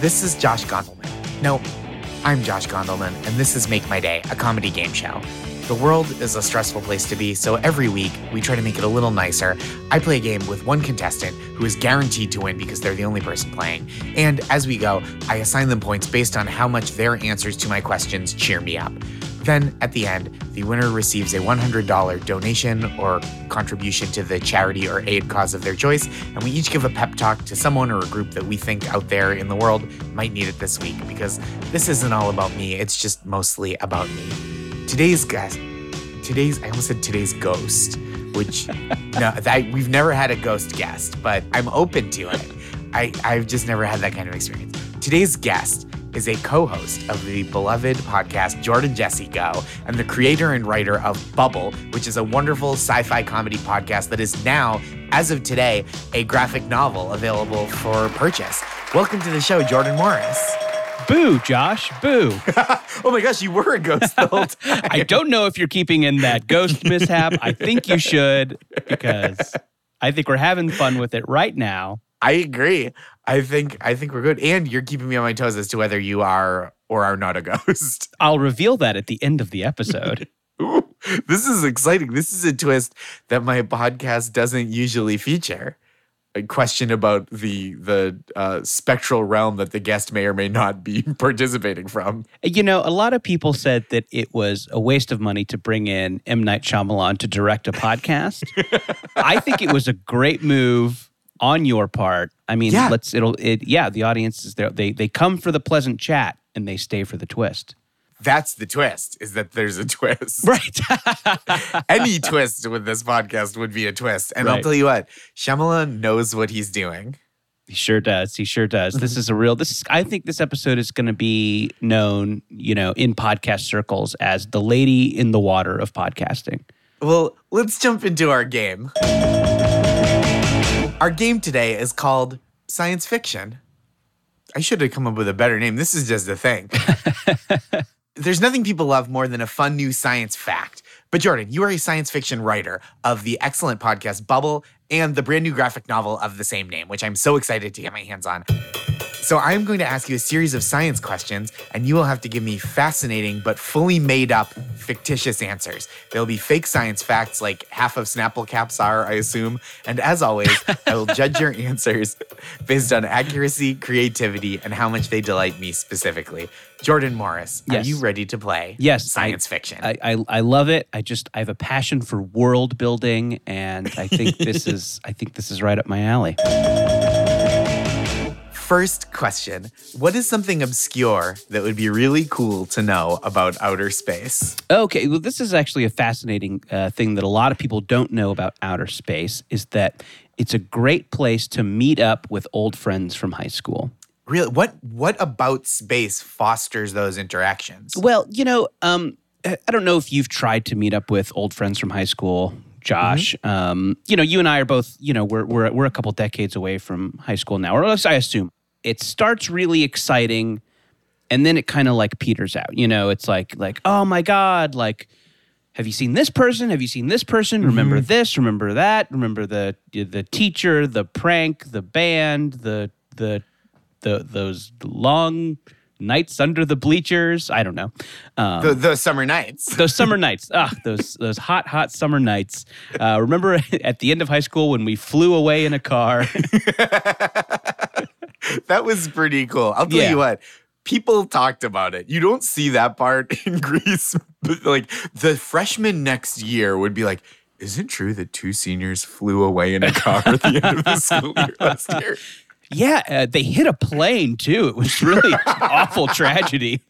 This is Josh Gondelman. No, I'm Josh Gondelman, and this is Make My Day, a comedy game show. The world is a stressful place to be, so every week we try to make it a little nicer. I play a game with one contestant who is guaranteed to win because they're the only person playing. And as we go, I assign them points based on how much their answers to my questions cheer me up. Then, at the end, the winner receives a $100 donation or contribution to the charity or aid cause of their choice, and we each give a pep talk to someone or a group that we think out there in the world might need it this week because this isn't all about me, it's just mostly about me. Today's guest, today's, I almost said today's ghost, which, no, that, we've never had a ghost guest, but I'm open to it. I, I've just never had that kind of experience. Today's guest is a co host of the beloved podcast Jordan Jesse Go and the creator and writer of Bubble, which is a wonderful sci fi comedy podcast that is now, as of today, a graphic novel available for purchase. Welcome to the show, Jordan Morris. Boo, Josh. Boo. oh my gosh, you were a ghost the whole time. I don't know if you're keeping in that ghost mishap. I think you should because I think we're having fun with it right now. I agree. I think I think we're good. And you're keeping me on my toes as to whether you are or are not a ghost. I'll reveal that at the end of the episode. Ooh, this is exciting. This is a twist that my podcast doesn't usually feature. A question about the the uh, spectral realm that the guest may or may not be participating from. You know, a lot of people said that it was a waste of money to bring in M Night Shyamalan to direct a podcast. I think it was a great move on your part. I mean, yeah. let's it'll it yeah, the audience is there. They they come for the pleasant chat and they stay for the twist. That's the twist, is that there's a twist. Right. Any twist with this podcast would be a twist. And right. I'll tell you what, Shyamalan knows what he's doing. He sure does. He sure does. this mm-hmm. is a real this is I think this episode is gonna be known, you know, in podcast circles as the lady in the water of podcasting. Well, let's jump into our game. Our game today is called Science Fiction. I should have come up with a better name. This is just a thing. There's nothing people love more than a fun new science fact. But Jordan, you are a science fiction writer of the excellent podcast Bubble and the brand new graphic novel of the same name, which I'm so excited to get my hands on. So I'm going to ask you a series of science questions, and you will have to give me fascinating but fully made up fictitious answers. There'll be fake science facts like half of Snapple caps are, I assume. And as always, I will judge your answers based on accuracy, creativity, and how much they delight me specifically. Jordan Morris, yes. are you ready to play? Yes, science I, fiction. I, I, I love it. I just I have a passion for world building, and I think this is I think this is right up my alley. First question What is something obscure that would be really cool to know about outer space? Okay, well, this is actually a fascinating uh, thing that a lot of people don't know about outer space is that it's a great place to meet up with old friends from high school. Really? What what about space fosters those interactions? Well, you know, um, I don't know if you've tried to meet up with old friends from high school. Josh. Mm-hmm. Um, you know, you and I are both, you know, we're, we're, we're a couple decades away from high school now, or at least I assume it starts really exciting and then it kind of like peters out. You know, it's like like oh my god, like have you seen this person? Have you seen this person? Mm-hmm. Remember this? Remember that? Remember the the teacher, the prank, the band, the the the those long nights under the bleachers. I don't know. Um, the, those summer nights. those summer nights. Ah, those those hot hot summer nights. Uh, remember at the end of high school when we flew away in a car. that was pretty cool. I'll tell yeah. you what. People talked about it. You don't see that part in Grease. But like the freshman next year would be like, is it true that two seniors flew away in a car at the end of the school year last year? Yeah, uh, they hit a plane too. It was really awful tragedy.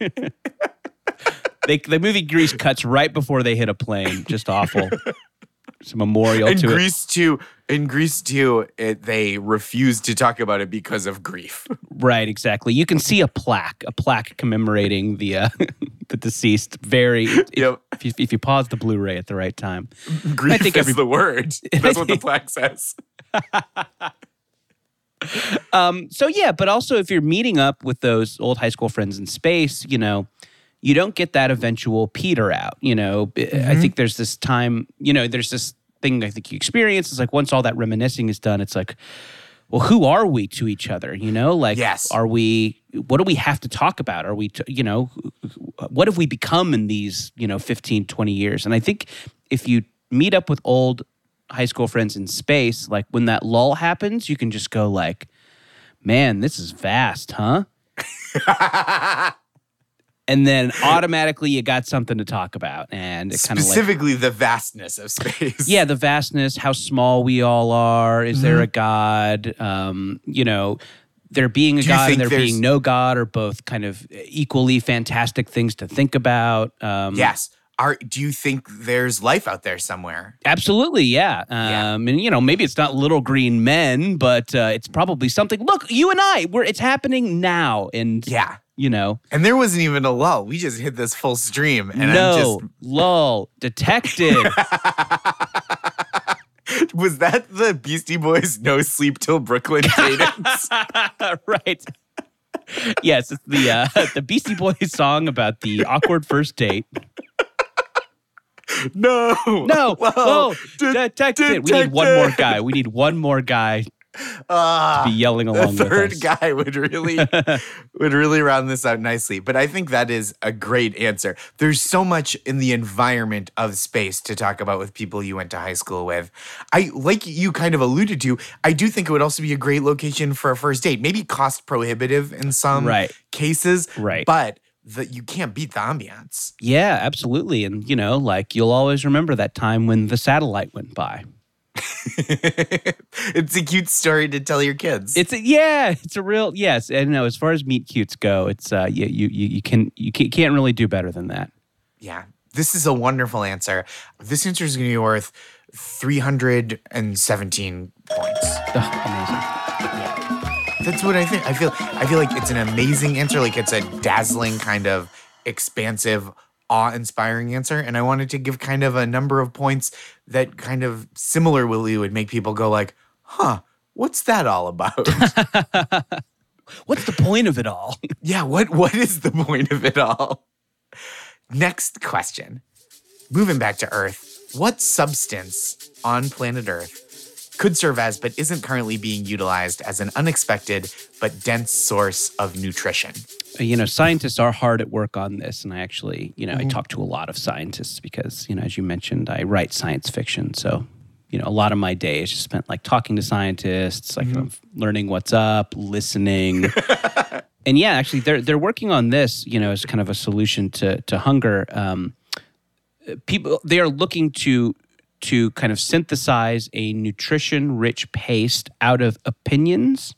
they, the movie Grease cuts right before they hit a plane. Just awful. It's a memorial in to Grease it. too. In Grease too, it, they refused to talk about it because of grief. Right, exactly. You can see a plaque, a plaque commemorating the uh, the deceased. Very. Yep. If, you, if you pause the Blu-ray at the right time, grief I think is every, the word. That's what the plaque says. Um, so yeah, but also if you're meeting up with those old high school friends in space, you know, you don't get that eventual peter out. You know, mm-hmm. I think there's this time, you know, there's this thing I think you experience. It's like once all that reminiscing is done, it's like, well, who are we to each other? You know, like, Yes. are we, what do we have to talk about? Are we, t- you know, what have we become in these, you know, 15, 20 years? And I think if you meet up with old high school friends in space, like when that lull happens, you can just go, like, man, this is vast, huh? and then automatically you got something to talk about. And it kind of like, Specifically, the vastness of space. yeah, the vastness, how small we all are. Is there a God? Um, you know, there being a Mm-hmm. Do God and there being no God are both kind of equally fantastic things to think about. Um, Yes. Are do you think there's life out there somewhere? Absolutely, yeah. Yeah. Um, and you know, maybe it's not little green men, but uh, it's probably something. Look, you and I, we're it's happening now, and Yeah. you know, And there wasn't even a lull. We just hit this full stream. And no, I'm lull, detected. was that the Beastie Boys No Sleep Till Brooklyn cadence? right. yes, it's the uh, the Beastie Boys song about the awkward first date. no. No, Whoa. whoa, De- detected. We need one more guy. We need one more guy Ah, to be yelling the along with third guy would really would really round this out nicely. But I think that is a great answer. There's so much in the environment of space to talk about with people you went to high school with. I like you kind of alluded to. I do think it would also be a great location for a first date. Maybe cost prohibitive in some Right. cases, Right. But that you can't beat the ambiance. Yeah, absolutely. And you know, like you'll always remember that time when the satellite went by. it's a cute story to tell your kids. It's a, yeah, it's a real yes. And no, as far as meet cutes go, it's uh, you you you, you can you can't really do better than that. Yeah, this is a wonderful answer. This answer is going to be worth 317 points. Ugh, amazing. That's what I think. I feel I feel like it's an amazing answer, like it's a dazzling kind of expansive, awe-inspiring answer and I wanted to give kind of a number of points that kind of similarly would make people go like, "Huh, what's that all about?" What's the point of it all? yeah, what what is the point of it all? Next question. Moving back to Earth, what substance on planet Earth could serve as but isn't currently being utilized as an unexpected but dense source of nutrition? you know, scientists are hard at work on this, and I actually, you know, I talk to a lot of scientists because, you know, as you mentioned, I write science fiction, so you know, a lot of my day is just spent like talking to scientists, like of learning what's up, listening. and yeah, actually, they're they're working on this, you know, as kind of a solution to to hunger. Um, people they are looking to to kind of synthesize a nutrition rich paste out of opinions.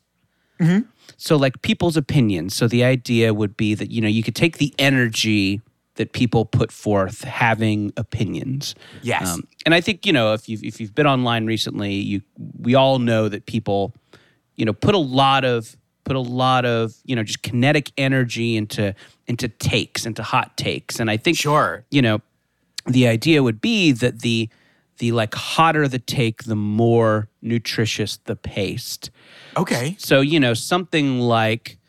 So like people's opinions. So the idea would be that you know you could take the energy that people put forth having opinions. Yes. Um, and I think you know if you've if you've been online recently, you we all know that people, you know, put a lot of put a lot of you know just kinetic energy into into takes into hot takes, and I think Sure. you know the idea would be that the the like hotter the take, the more nutritious the paste. Okay. So, you know, something like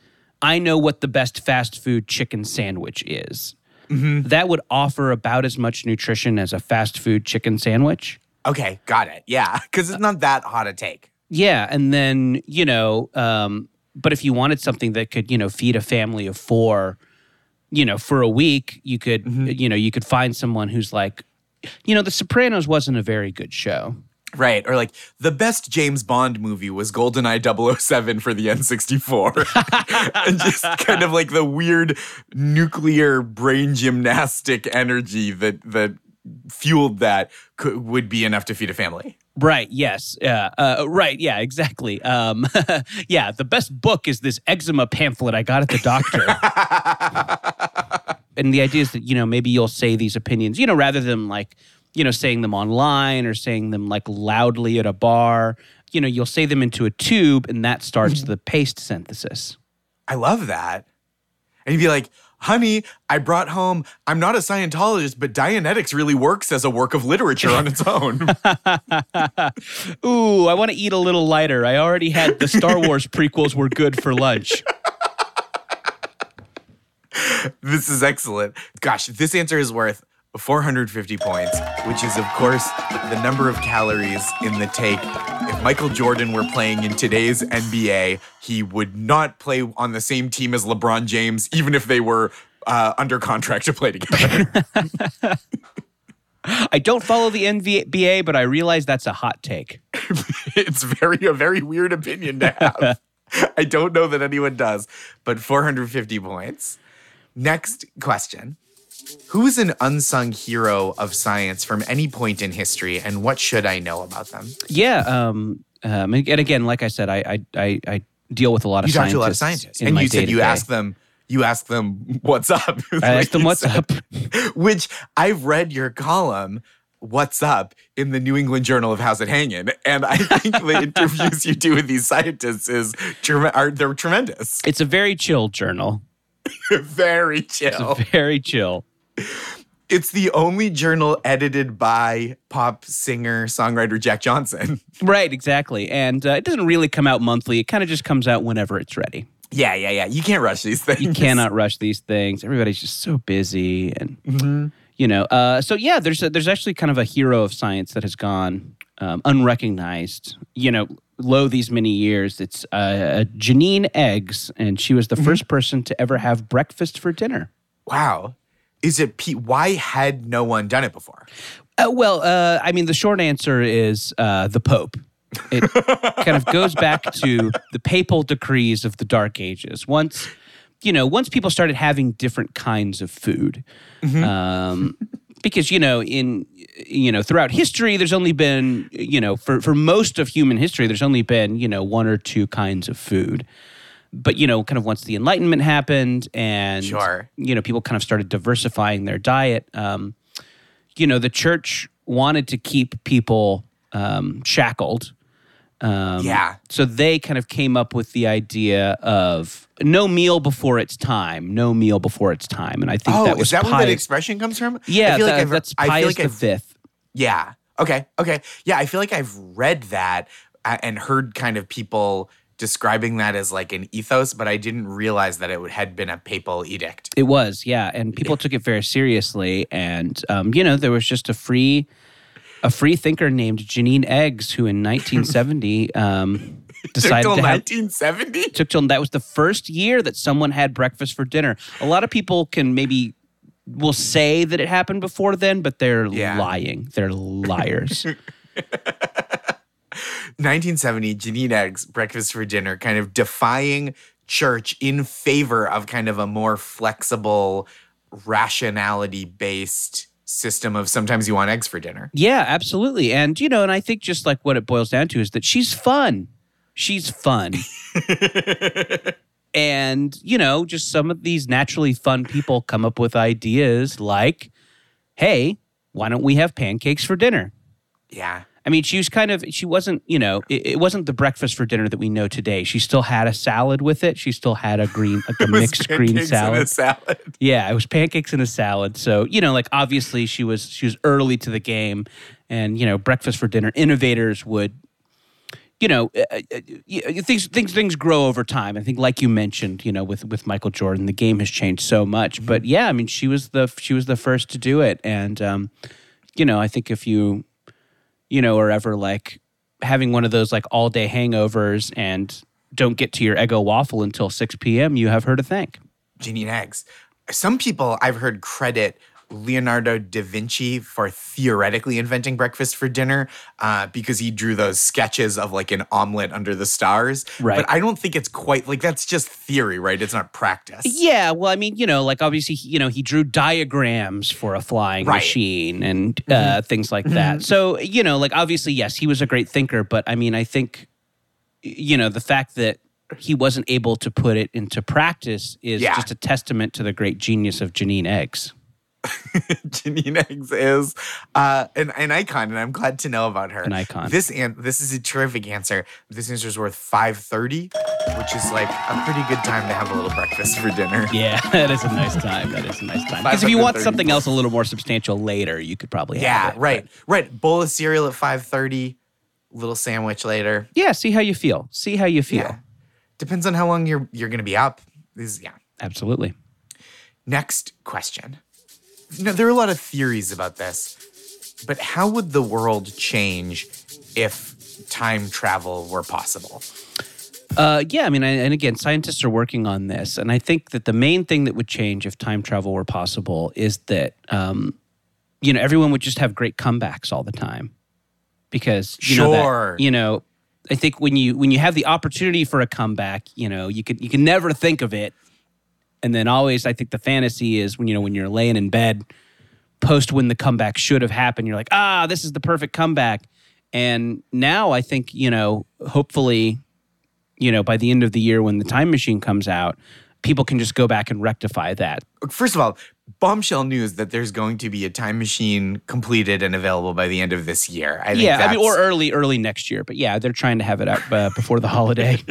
I know what the best fast food chicken sandwich is. That would offer about as much nutrition as a fast food chicken sandwich. Okay, got it. Yeah, because it's not that hot a take. Yeah. And then, you know, um, but if you wanted something that could, you know, feed a family of four, you know, for a week, you could, you know, you could find someone who's like, you know, The Sopranos wasn't a very good show. Right. Or like the best James Bond movie was GoldenEye 007 for the N64. and just kind of like the weird nuclear brain gymnastic energy that that fueled that could, would be enough to feed a family. Right. Yes. Yeah. Uh, right. Yeah. Exactly. Um, yeah. The best book is this eczema pamphlet I got at the doctor. and the idea is that you know maybe you'll say these opinions, you know, rather than like you know saying them online or saying them like loudly at a bar. You know, you'll say them into a tube, and that starts mm-hmm. the paste synthesis. I love that. And you'd be like, honey, I brought home, I'm not a Scientologist, but Dianetics really works as a work of literature on its own. Ooh, I want to eat a little lighter. I already had the Star Wars prequels were good for lunch. This is excellent. Gosh, this answer is worth 450 points, which is, of course, the number of calories in the take if Michael Jordan were playing in today's NBA, he would not play on the same team as LeBron James, even if they were uh, under contract to play together. I don't follow the NBA, but I realize that's a hot take. it's very a very weird opinion to have. I don't know that anyone does, but 450 points. Next question. Who is an unsung hero of science from any point in history, and what should I know about them? Yeah, um, um, and again, like I said, I I, I, I deal with a lot of You talk scientists. to a lot of scientists, and you said you ask them. You ask them what's up. I asked them what's said. up. Which I've read your column. What's up in the New England Journal of How's It Hanging? And I think the interviews you do with these scientists is are they're tremendous. It's a very chill journal. Very chill. Very chill. It's the only journal edited by pop singer songwriter Jack Johnson. Right, exactly. And uh, it doesn't really come out monthly. It kind of just comes out whenever it's ready. Yeah, yeah, yeah. You can't rush these things. You cannot rush these things. Everybody's just so busy, and Mm-hmm. you know. Uh, so yeah, there's a, there's actually kind of a hero of science that has gone um, unrecognized. You know, low these many years. It's uh, Janine Eggs, and she was the Mm-hmm. first person to ever have breakfast for dinner. Wow. Is it Pete? Why had no one done it before? Uh, well, uh, I mean, the short answer is uh, the Pope. It kind of goes back to the papal decrees of the Dark Ages. Once, you know, once people started having different kinds of food, um, because you know, in you know, throughout history, there's only been, you know, for for most of human history, there's only been, you know, one or two kinds of food. But you know, kind of once the Enlightenment happened, and Sure. you know, people kind of started diversifying their diet. Um, you know, the church wanted to keep people um, shackled. Um, Yeah. So they kind of came up with the idea of no meal before it's time, no meal before it's time, and I think Oh, that was is that where that expression comes from? yeah, I feel that- like I've, that's I feel like the I've, Fifth. yeah. Okay. Okay. Yeah, I feel like I've read that uh, and heard kind of people describing that as like an ethos, but I didn't realize that it would- had been a papal edict. It was, yeah, and people took it very seriously. And um, you know, there was just a free, a free thinker named Janine Eggs who, in 1970, um, Took decided till to have 1970. took till that was the first year that someone had breakfast for dinner. A lot of people can maybe will say that it happened before then, but they're Yeah. lying. They're liars. 1970, Janine Eggs, Breakfast for Dinner, kind of defying church in favor of kind of a more flexible, rationality based system of sometimes you want eggs for dinner. yeah, absolutely. And you know, and I think just like what it boils down to is that she's fun. She's fun. and you know, just some of these naturally fun people come up with ideas like, "Hey, why don't we have pancakes for dinner?" Yeah. I mean, she was kind of, she wasn't, you know, it, it wasn't the breakfast for dinner that we know today. She still had a salad with it. She still had a green, like a It was mixed green pancakes and a salad. salad. Yeah, it was pancakes and a salad. So, you know, like obviously she was, she was early to the game and, you know, breakfast for dinner innovators would, you know, uh, uh, uh, things, things, things grow over time. I think, like you mentioned, you know, with, with Michael Jordan, the game has changed so much, but yeah, I mean, she was the, she was the first to do it. And, um, you know, I think if you, you know, or ever like having one of those like all day hangovers and don't get to your Eggo waffle until 6 p.m., you have her to thank. Janine Eggs. Some people I've heard credit Leonardo da Vinci for theoretically inventing breakfast for dinner uh, because he drew those sketches of like an omelet under the stars. Right. But I don't think it's quite like that's just theory, right? It's not practice. Yeah, well, I mean, you know, like obviously, you know, he drew diagrams for a flying Right. machine and uh, things like that. So, you know, like obviously, yes, he was a great thinker, but I mean, I think, you know, the fact that he wasn't able to put it into practice is Yeah. just a testament to the great genius of Janine Eggs. Janine Eggs is uh, an, an icon, and I'm glad to know about her. An icon. This an- this is a terrific answer. This answer is worth five thirty, which is like a pretty good time to have a little breakfast for dinner. Yeah, that is a nice time. That is a nice time. Because if you want something else a little more substantial later, you could probably Yeah, have it. right, But right. Bowl of cereal at five thirty, little sandwich later. yeah, see how you feel. See how you feel. Yeah, depends on how long you're you're gonna be up. This yeah. Absolutely. Next question. You know, there are a lot of theories about this, but how would the world change if time travel were possible? Uh, yeah, I mean, I, and again, scientists are working on this, and I think that the main thing that would change if time travel were possible is that um, you know everyone would just have great comebacks all the time because you know Sure. that, you know I think when you when you have the opportunity for a comeback, you know you can you can never think of it, and then always I think the fantasy is when you know when you're laying in bed post when the comeback should have happened, you're like ah this is the perfect comeback, and now I think you know hopefully you know, by the end of the year when the time machine comes out, people can just go back and rectify that. First of all, bombshell news that there's going to be a time machine completed and available by the end of this year. I think yeah, I mean, or early, early next year. But yeah, they're trying to have it up uh, before the holiday.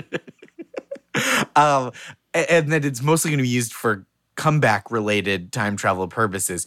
um, and that it's mostly going to be used for comeback related time travel purposes.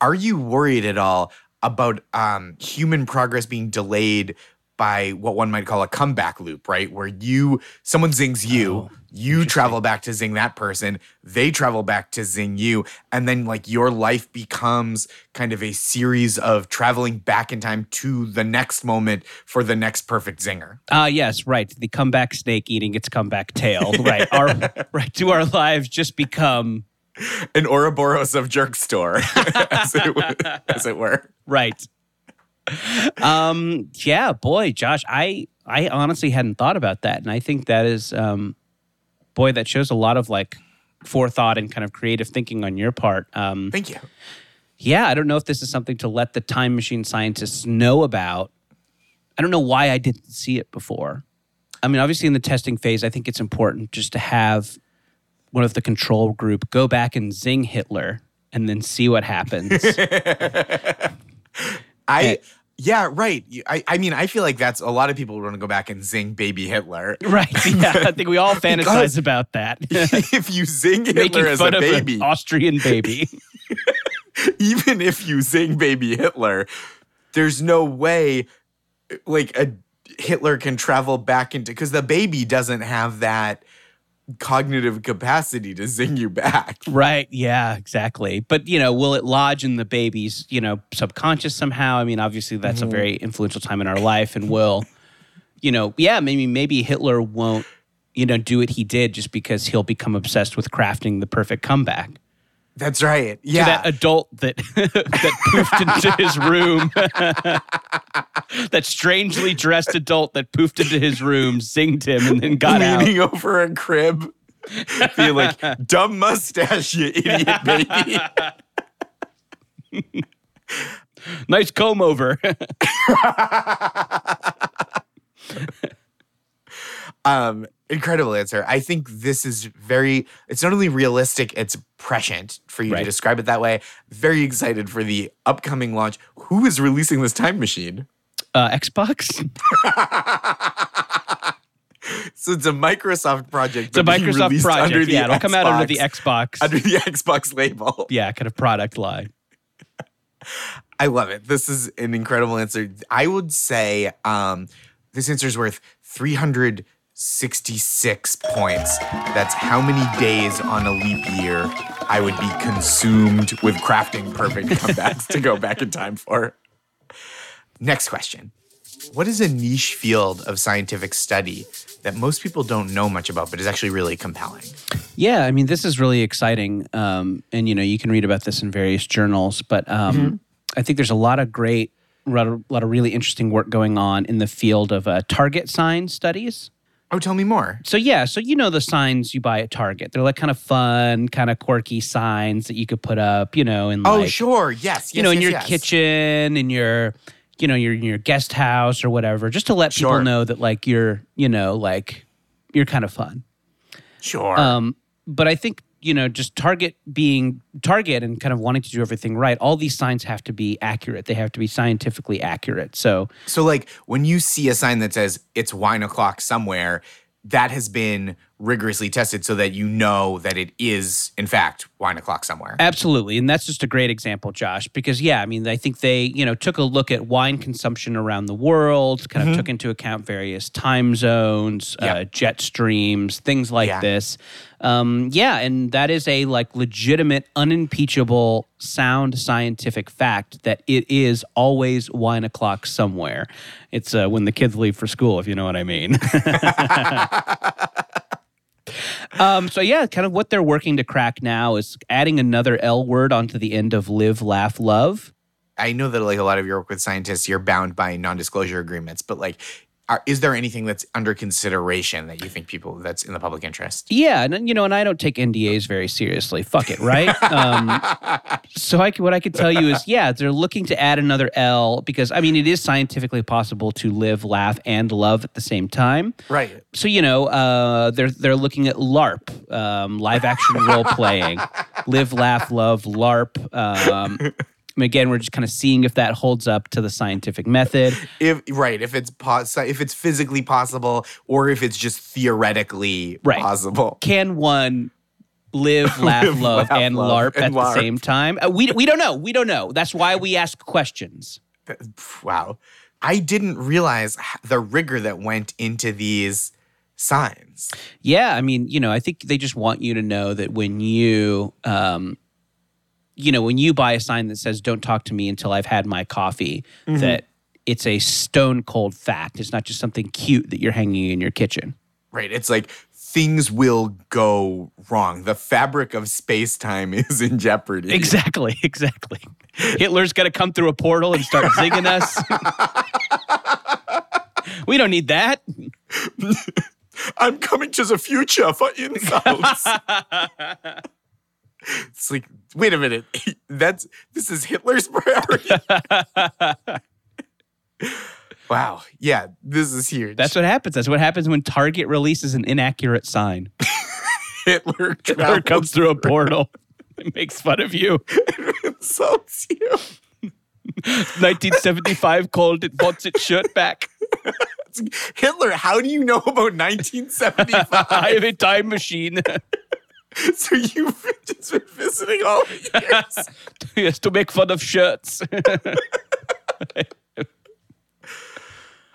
Are you worried at all about um, human progress being delayed by what one might call a comeback loop, right? Where you, someone zings you, Oh, you travel back to zing that person, they travel back to zing you, and then like your life becomes kind of a series of traveling back in time to the next moment for the next perfect zinger. Ah, yes, right. The comeback snake eating its comeback tail. Right. Our right. Do our lives just become An Ouroboros of jerk store, as, it, as it were. right? Um. Yeah, boy, Josh, I I honestly hadn't thought about that, and I think that is um, boy, that shows a lot of like forethought and kind of creative thinking on your part. Um. Thank you. yeah, I don't know if this is something to let the time machine scientists know about. I don't know why I didn't see it before. I mean, obviously, in the testing phase, I think it's important just to have one of the control group go back and zing Hitler and then see what happens. I Eh. yeah, right. I, I mean, I feel like that's a lot of people want to go back and zing baby Hitler. right. Yeah. I think we all fantasize about that. if you zing Making Hitler as a fun of baby, an Austrian baby. even if you zing baby Hitler, there's no way like a Hitler can travel back into because the baby doesn't have that cognitive capacity to zing you back. Right. Yeah, exactly. But, you know, will it lodge in the baby's, you know, subconscious somehow? I mean, obviously that's a mm-hmm. very influential time in our life and will, you know, yeah, maybe maybe Hitler won't, you know, do what he did just because he'll become obsessed with crafting the perfect comeback. That's right. To Yeah. that adult that that poofed into his room. that strangely dressed adult that poofed into his room, zinged him, and then got out. leaning over a crib, being like, dumb mustache, you idiot baby. Nice comb over. um, incredible answer. I think this is very, it's not only realistic, it's prescient for you to describe it that way. Very excited for the upcoming launch. Who is releasing this time machine? Uh, Xbox. So it's a Microsoft project. It's a Microsoft project. Under the yeah, it'll come out under the Xbox- Xbox. under the Xbox label. yeah, kind of product line. I love it. This is an incredible answer. I would say um, this answer is worth 366 points. That's how many days on a leap year I would be consumed with crafting perfect comebacks to go back in time for. Next question. What is a niche field of scientific study that most people don't know much about, but is actually really compelling? Yeah, I mean, this is really exciting. Um, and, you know, you can read about this in various journals, but um, I think there's a lot of great, a lot of, really interesting work going on in the field of uh, target sign studies. Oh, tell me more. So, yeah, so you know the signs you buy at Target. They're like kind of fun, kind of quirky signs that you could put up, you know, in Oh, sure. Yes. yes you know, in your yes. kitchen, in your, you know, your in your guest house or whatever, just to let people Sure. know that like you're, you know, like you're kind of fun. Sure. Um, but I think you know, just Target being Target and kind of wanting to do everything right. All these signs have to be accurate. They have to be scientifically accurate. So So, like, when you see a sign that says it's wine o'clock somewhere, that has been rigorously tested so that you know that it is in fact wine o'clock somewhere. Absolutely. And that's just a great example, Josh, because yeah, I mean, I think they, you know, took a look at wine consumption around the world, kind of Mm-hmm. took into account various time zones, uh, jet streams, things like Yeah. this. Um, yeah, and that is a like legitimate, unimpeachable, sound scientific fact that it is always wine o'clock somewhere. It's uh, when the kids leave for school, if you know what I mean. Um, so yeah, kind of what they're working to crack now is adding another L word onto the end of live, laugh, love. I know that like a lot of your work with scientists, you're bound by non-disclosure agreements, but like, are, is there anything that's under consideration that you think people that's in the public interest? Yeah, and you know, and I don't take NDAs very seriously. Fuck it, right? um, so I, what I could tell you is, yeah, they're looking to add another L because I mean, it is scientifically possible to live, laugh, and love at the same time. Right. So you know, uh, they're they're looking at LARP, um, live action role playing, live, laugh, love, LARP. Um, again, we're just kind of seeing if that holds up to the scientific method. If right, if it's pos- if it's physically possible, or if it's just theoretically Right. possible. Can one live, laugh, Live, love, laugh, and love, LARP at and the same time? Uh, we we don't know. We don't know. That's why we ask questions. Wow, I didn't realize the rigor that went into these signs. Yeah, I mean, you know, I think they just want you to know that when you, um, you know, when you buy a sign that says "Don't talk to me until I've had my coffee," Mm-hmm. that it's a stone cold fact. It's not just something cute that you're hanging in your kitchen. Right, it's like things will go wrong. The fabric of space time is in jeopardy. Exactly, exactly. Hitler's going to come through a portal and start zigging us. we don't need that. I'm coming to the future for insults. It's like, wait a minute. That's this is Hitler's priority. wow. Yeah, this is huge. That's what happens. That's what happens when Target releases an inaccurate sign. Hitler Hitler comes through a portal and makes fun of you. and insults you. 1975 called it wants its shirt back. Hitler, how do you know about 1975? I have a time machine. so you've just been visiting all the years. has to make fun of shirts.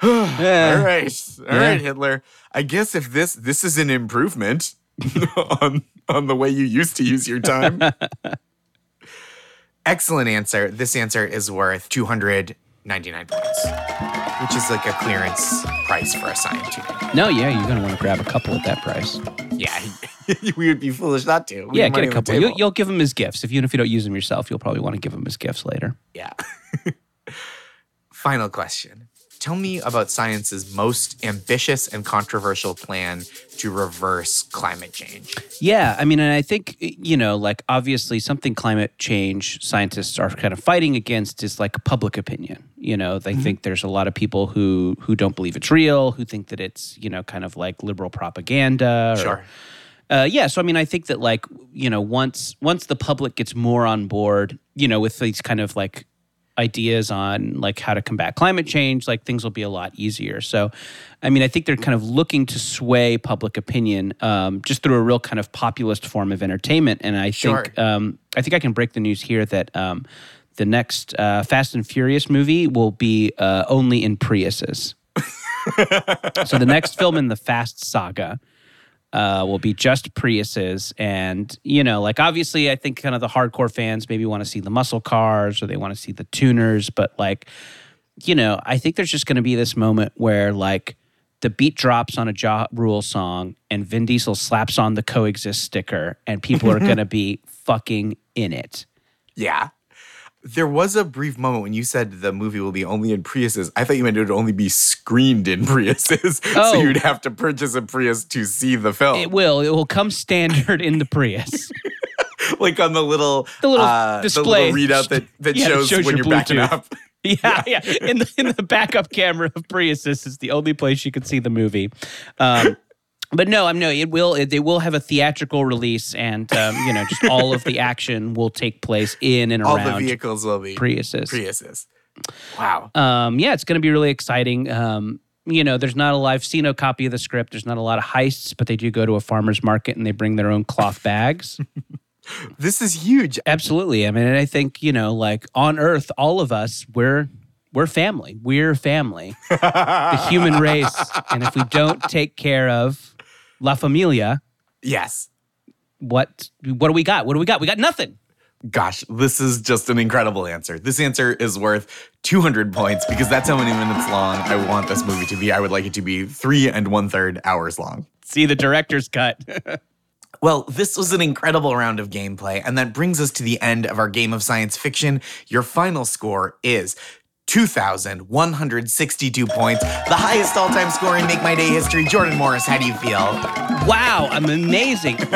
All right, all right, Hitler. I guess if this this is an improvement on on the way you used to use your time. Excellent answer. This answer is worth 299 points, which is like a clearance price for a sign too. No, yeah, you're gonna want to grab a couple at that price. Yeah, we would be foolish not to. We yeah, get a couple. You, table. you'll give them as gifts. If even if you don't use them yourself, you'll probably want to give them as gifts later. Yeah. Final question. Tell me about science's most ambitious and controversial plan to reverse climate change. Yeah, I mean, and I think you know, like obviously, something climate change scientists are kind of fighting against is like public opinion. You know, they think there's a lot of people who who don't believe it's real, who think that it's you know kind of like liberal propaganda. Or, Sure. Uh, yeah, so I mean, I think that like you know, once once the public gets more on board, you know, with these kind of like ideas on like how to combat climate change, like things will be a lot easier. So, I mean, I think they're kind of looking to sway public opinion um, just through a real kind of populist form of entertainment. And I Sure. think um, I think I can break the news here that um, the next uh, Fast and Furious movie will be uh, only in Priuses. so the next film in the Fast saga uh, will be just Priuses. And, you know, like obviously, I think kind of the hardcore fans maybe want to see the muscle cars or they want to see the tuners. But, like, you know, I think there's just going to be this moment where, like, the beat drops on a Ja Rule song and Vin Diesel slaps on the coexist sticker and people are going to be fucking in it. Yeah. There was a brief moment when you said the movie will be only in Priuses. I thought you meant it would only be screened in Priuses. Oh. so you'd have to purchase a Prius to see the film. It will. It will come standard in the Prius. like on the little, The little uh, display. the little readout that, that Yeah, shows, shows when you're backing Bluetooth. up. Yeah, yeah. In the in the backup camera of Priuses is the only place you can see the movie. Um, but no, I'm no. It will. It, they will have a theatrical release, and um, you know, just all of the action will take place in and All around All the vehicles will be Priuses. Priuses. Wow. Um, yeah, it's going to be really exciting. Um, you know, there's not a live a copy of the script. There's not a lot of heists, but they do go to a farmer's market and they bring their own cloth bags. This is huge. Absolutely. I mean, and I think you know, like on Earth, all of us, we're we're family. We're family, the human race. And if we don't take care of La Familia, Yes. what what do we got? What do we got? We got nothing. Gosh, this is just an incredible answer. This answer is worth 200 points because that's how many minutes long I want this movie to be. I would like it to be three and one third hours long. See the director's cut. Well, this was an incredible round of gameplay, and that brings us to the end of our game of science fiction. Your final score is 2,162 points, the highest all time score in Make My Day history. Jordan Morris, how do you feel? wow, I'm amazing.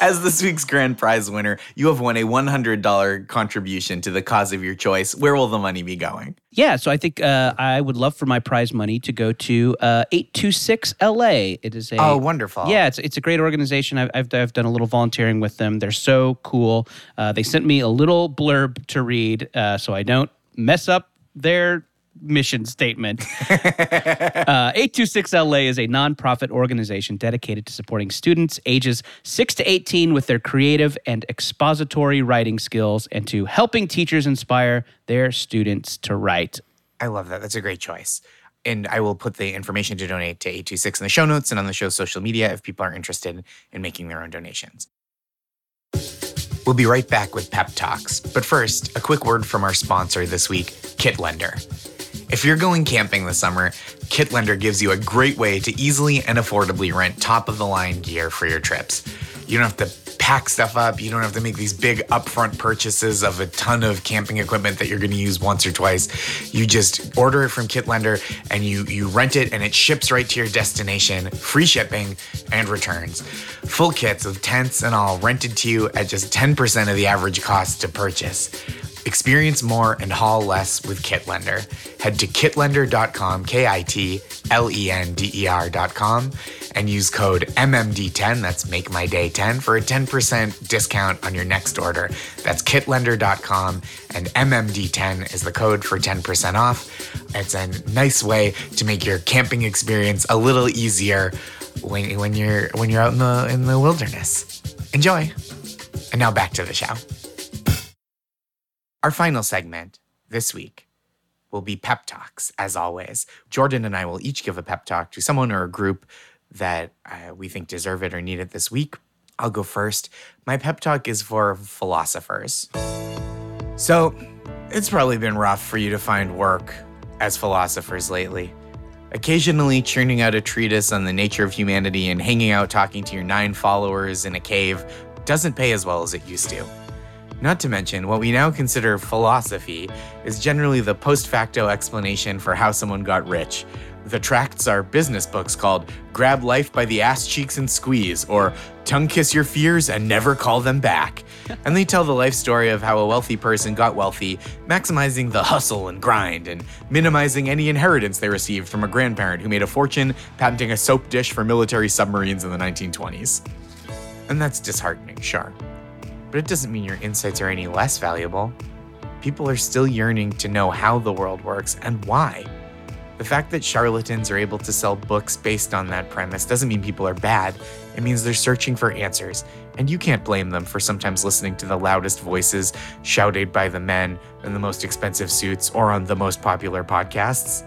As this week's grand prize winner, you have won a $100 contribution to the cause of your choice. Where will the money be going? Yeah, so I think uh, I would love for my prize money to go to uh, 826 LA. It is a Oh, wonderful. Yeah, it's it's a great organization. I've, I've, I've done a little volunteering with them. They're so cool. Uh, they sent me a little blurb to read uh, so I don't mess up their mission statement. uh, 826LA is a nonprofit organization dedicated to supporting students ages 6 to 18 with their creative and expository writing skills and to helping teachers inspire their students to write. I love that. That's a great choice. And I will put the information to donate to 826 in the show notes and on the show's social media if people are interested in making their own donations. We'll be right back with Pep Talks. But first, a quick word from our sponsor this week, Kitlender. If you're going camping this summer, Kitlender gives you a great way to easily and affordably rent top of the line gear for your trips. You don't have to pack stuff up, you don't have to make these big upfront purchases of a ton of camping equipment that you're going to use once or twice. You just order it from Kitlender and you you rent it and it ships right to your destination, free shipping and returns. Full kits of tents and all rented to you at just 10% of the average cost to purchase. Experience more and haul less with Kitlender. Head to kitlender.com, K I T L E N D E R.com, and use code MMD10, that's Make My Day 10, for a 10% discount on your next order. That's kitlender.com, and MMD10 is the code for 10% off. It's a nice way to make your camping experience a little easier when, when you're when you're out in the in the wilderness. Enjoy. And now back to the show. Our final segment this week will be pep talks, as always. Jordan and I will each give a pep talk to someone or a group that uh, we think deserve it or need it this week. I'll go first. My pep talk is for philosophers. So, it's probably been rough for you to find work as philosophers lately. Occasionally churning out a treatise on the nature of humanity and hanging out talking to your nine followers in a cave doesn't pay as well as it used to. Not to mention, what we now consider philosophy is generally the post facto explanation for how someone got rich. The tracts are business books called Grab Life by the Ass Cheeks and Squeeze, or Tongue Kiss Your Fears and Never Call Them Back. and they tell the life story of how a wealthy person got wealthy, maximizing the hustle and grind, and minimizing any inheritance they received from a grandparent who made a fortune patenting a soap dish for military submarines in the 1920s. And that's disheartening, sure but it doesn't mean your insights are any less valuable. People are still yearning to know how the world works and why. The fact that charlatans are able to sell books based on that premise doesn't mean people are bad. It means they're searching for answers, and you can't blame them for sometimes listening to the loudest voices shouted by the men in the most expensive suits or on the most popular podcasts.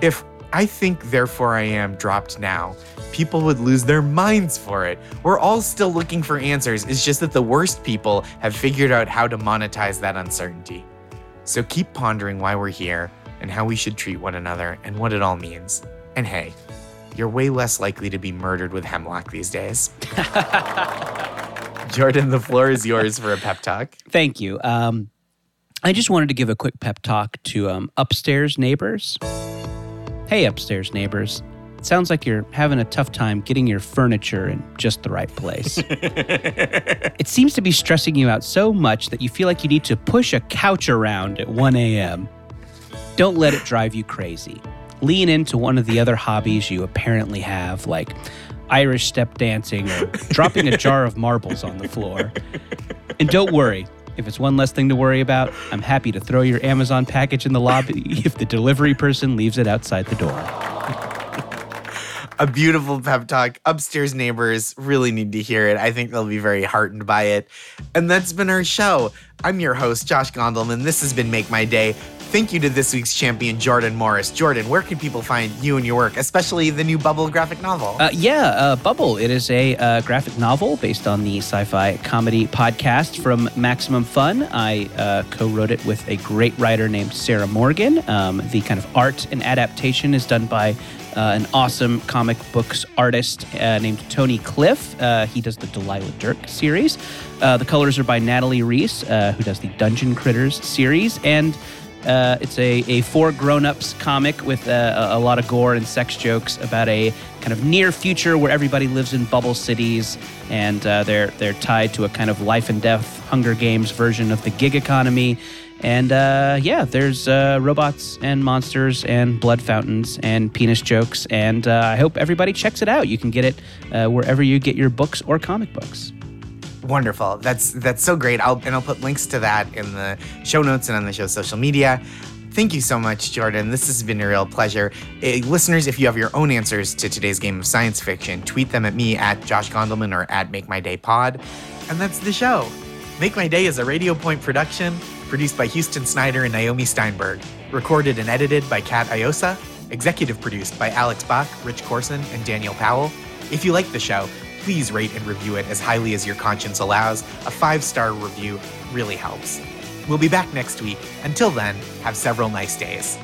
If I think Therefore I Am dropped now, people would lose their minds for it. We're all still looking for answers. It's just that the worst people have figured out how to monetize that uncertainty. So keep pondering why we're here and how we should treat one another and what it all means. And hey, you're way less likely to be murdered with hemlock these days. Jordan, the floor is yours for a pep talk. Thank you. Um, I just wanted to give a quick pep talk to um, upstairs neighbors. Hey, upstairs neighbors. It sounds like you're having a tough time getting your furniture in just the right place. it seems to be stressing you out so much that you feel like you need to push a couch around at 1 a.m. Don't let it drive you crazy. Lean into one of the other hobbies you apparently have, like Irish step dancing or dropping a jar of marbles on the floor. And don't worry, if it's one less thing to worry about, I'm happy to throw your Amazon package in the lobby if the delivery person leaves it outside the door. a beautiful pep talk. Upstairs neighbors really need to hear it. I think they'll be very heartened by it. And that's been our show. I'm your host, Josh Gondelman. This has been Make My Day. Thank you to this week's champion, Jordan Morris. Jordan, where can people find you and your work, especially the new Bubble graphic novel? Uh, yeah, uh, Bubble. It is a uh, graphic novel based on the sci fi comedy podcast from Maximum Fun. I uh, co wrote it with a great writer named Sarah Morgan. Um, the kind of art and adaptation is done by uh, an awesome comic books artist uh, named Tony Cliff. Uh, he does the Delilah Dirk series. Uh, the colors are by Natalie Riess, uh, who does the Dungeon Critters series. And uh, it's a, a four grown-ups comic with a, a lot of gore and sex jokes about a kind of near future where everybody lives in bubble cities and uh, they're they're tied to a kind of life and death Hunger Games version of the gig economy. And uh, yeah, there's uh, robots and monsters and blood fountains and penis jokes. And uh, I hope everybody checks it out. You can get it uh, wherever you get your books or comic books. Wonderful. That's that's so great. I'll and I'll put links to that in the show notes and on the show's social media. Thank you so much, Jordan. This has been a real pleasure. Uh, listeners, if you have your own answers to today's game of science fiction, tweet them at me at Josh Gondelman or at Make My Day Pod. And that's the show. Make My Day is a Radio Point production produced by Houston Snyder and Naomi Steinberg, recorded and edited by Kat Iosa, executive produced by Alex Bach, Rich Corson, and Daniel Powell. If you like the show, please rate and review it as highly as your conscience allows. A five star review really helps. We'll be back next week. Until then, have several nice days.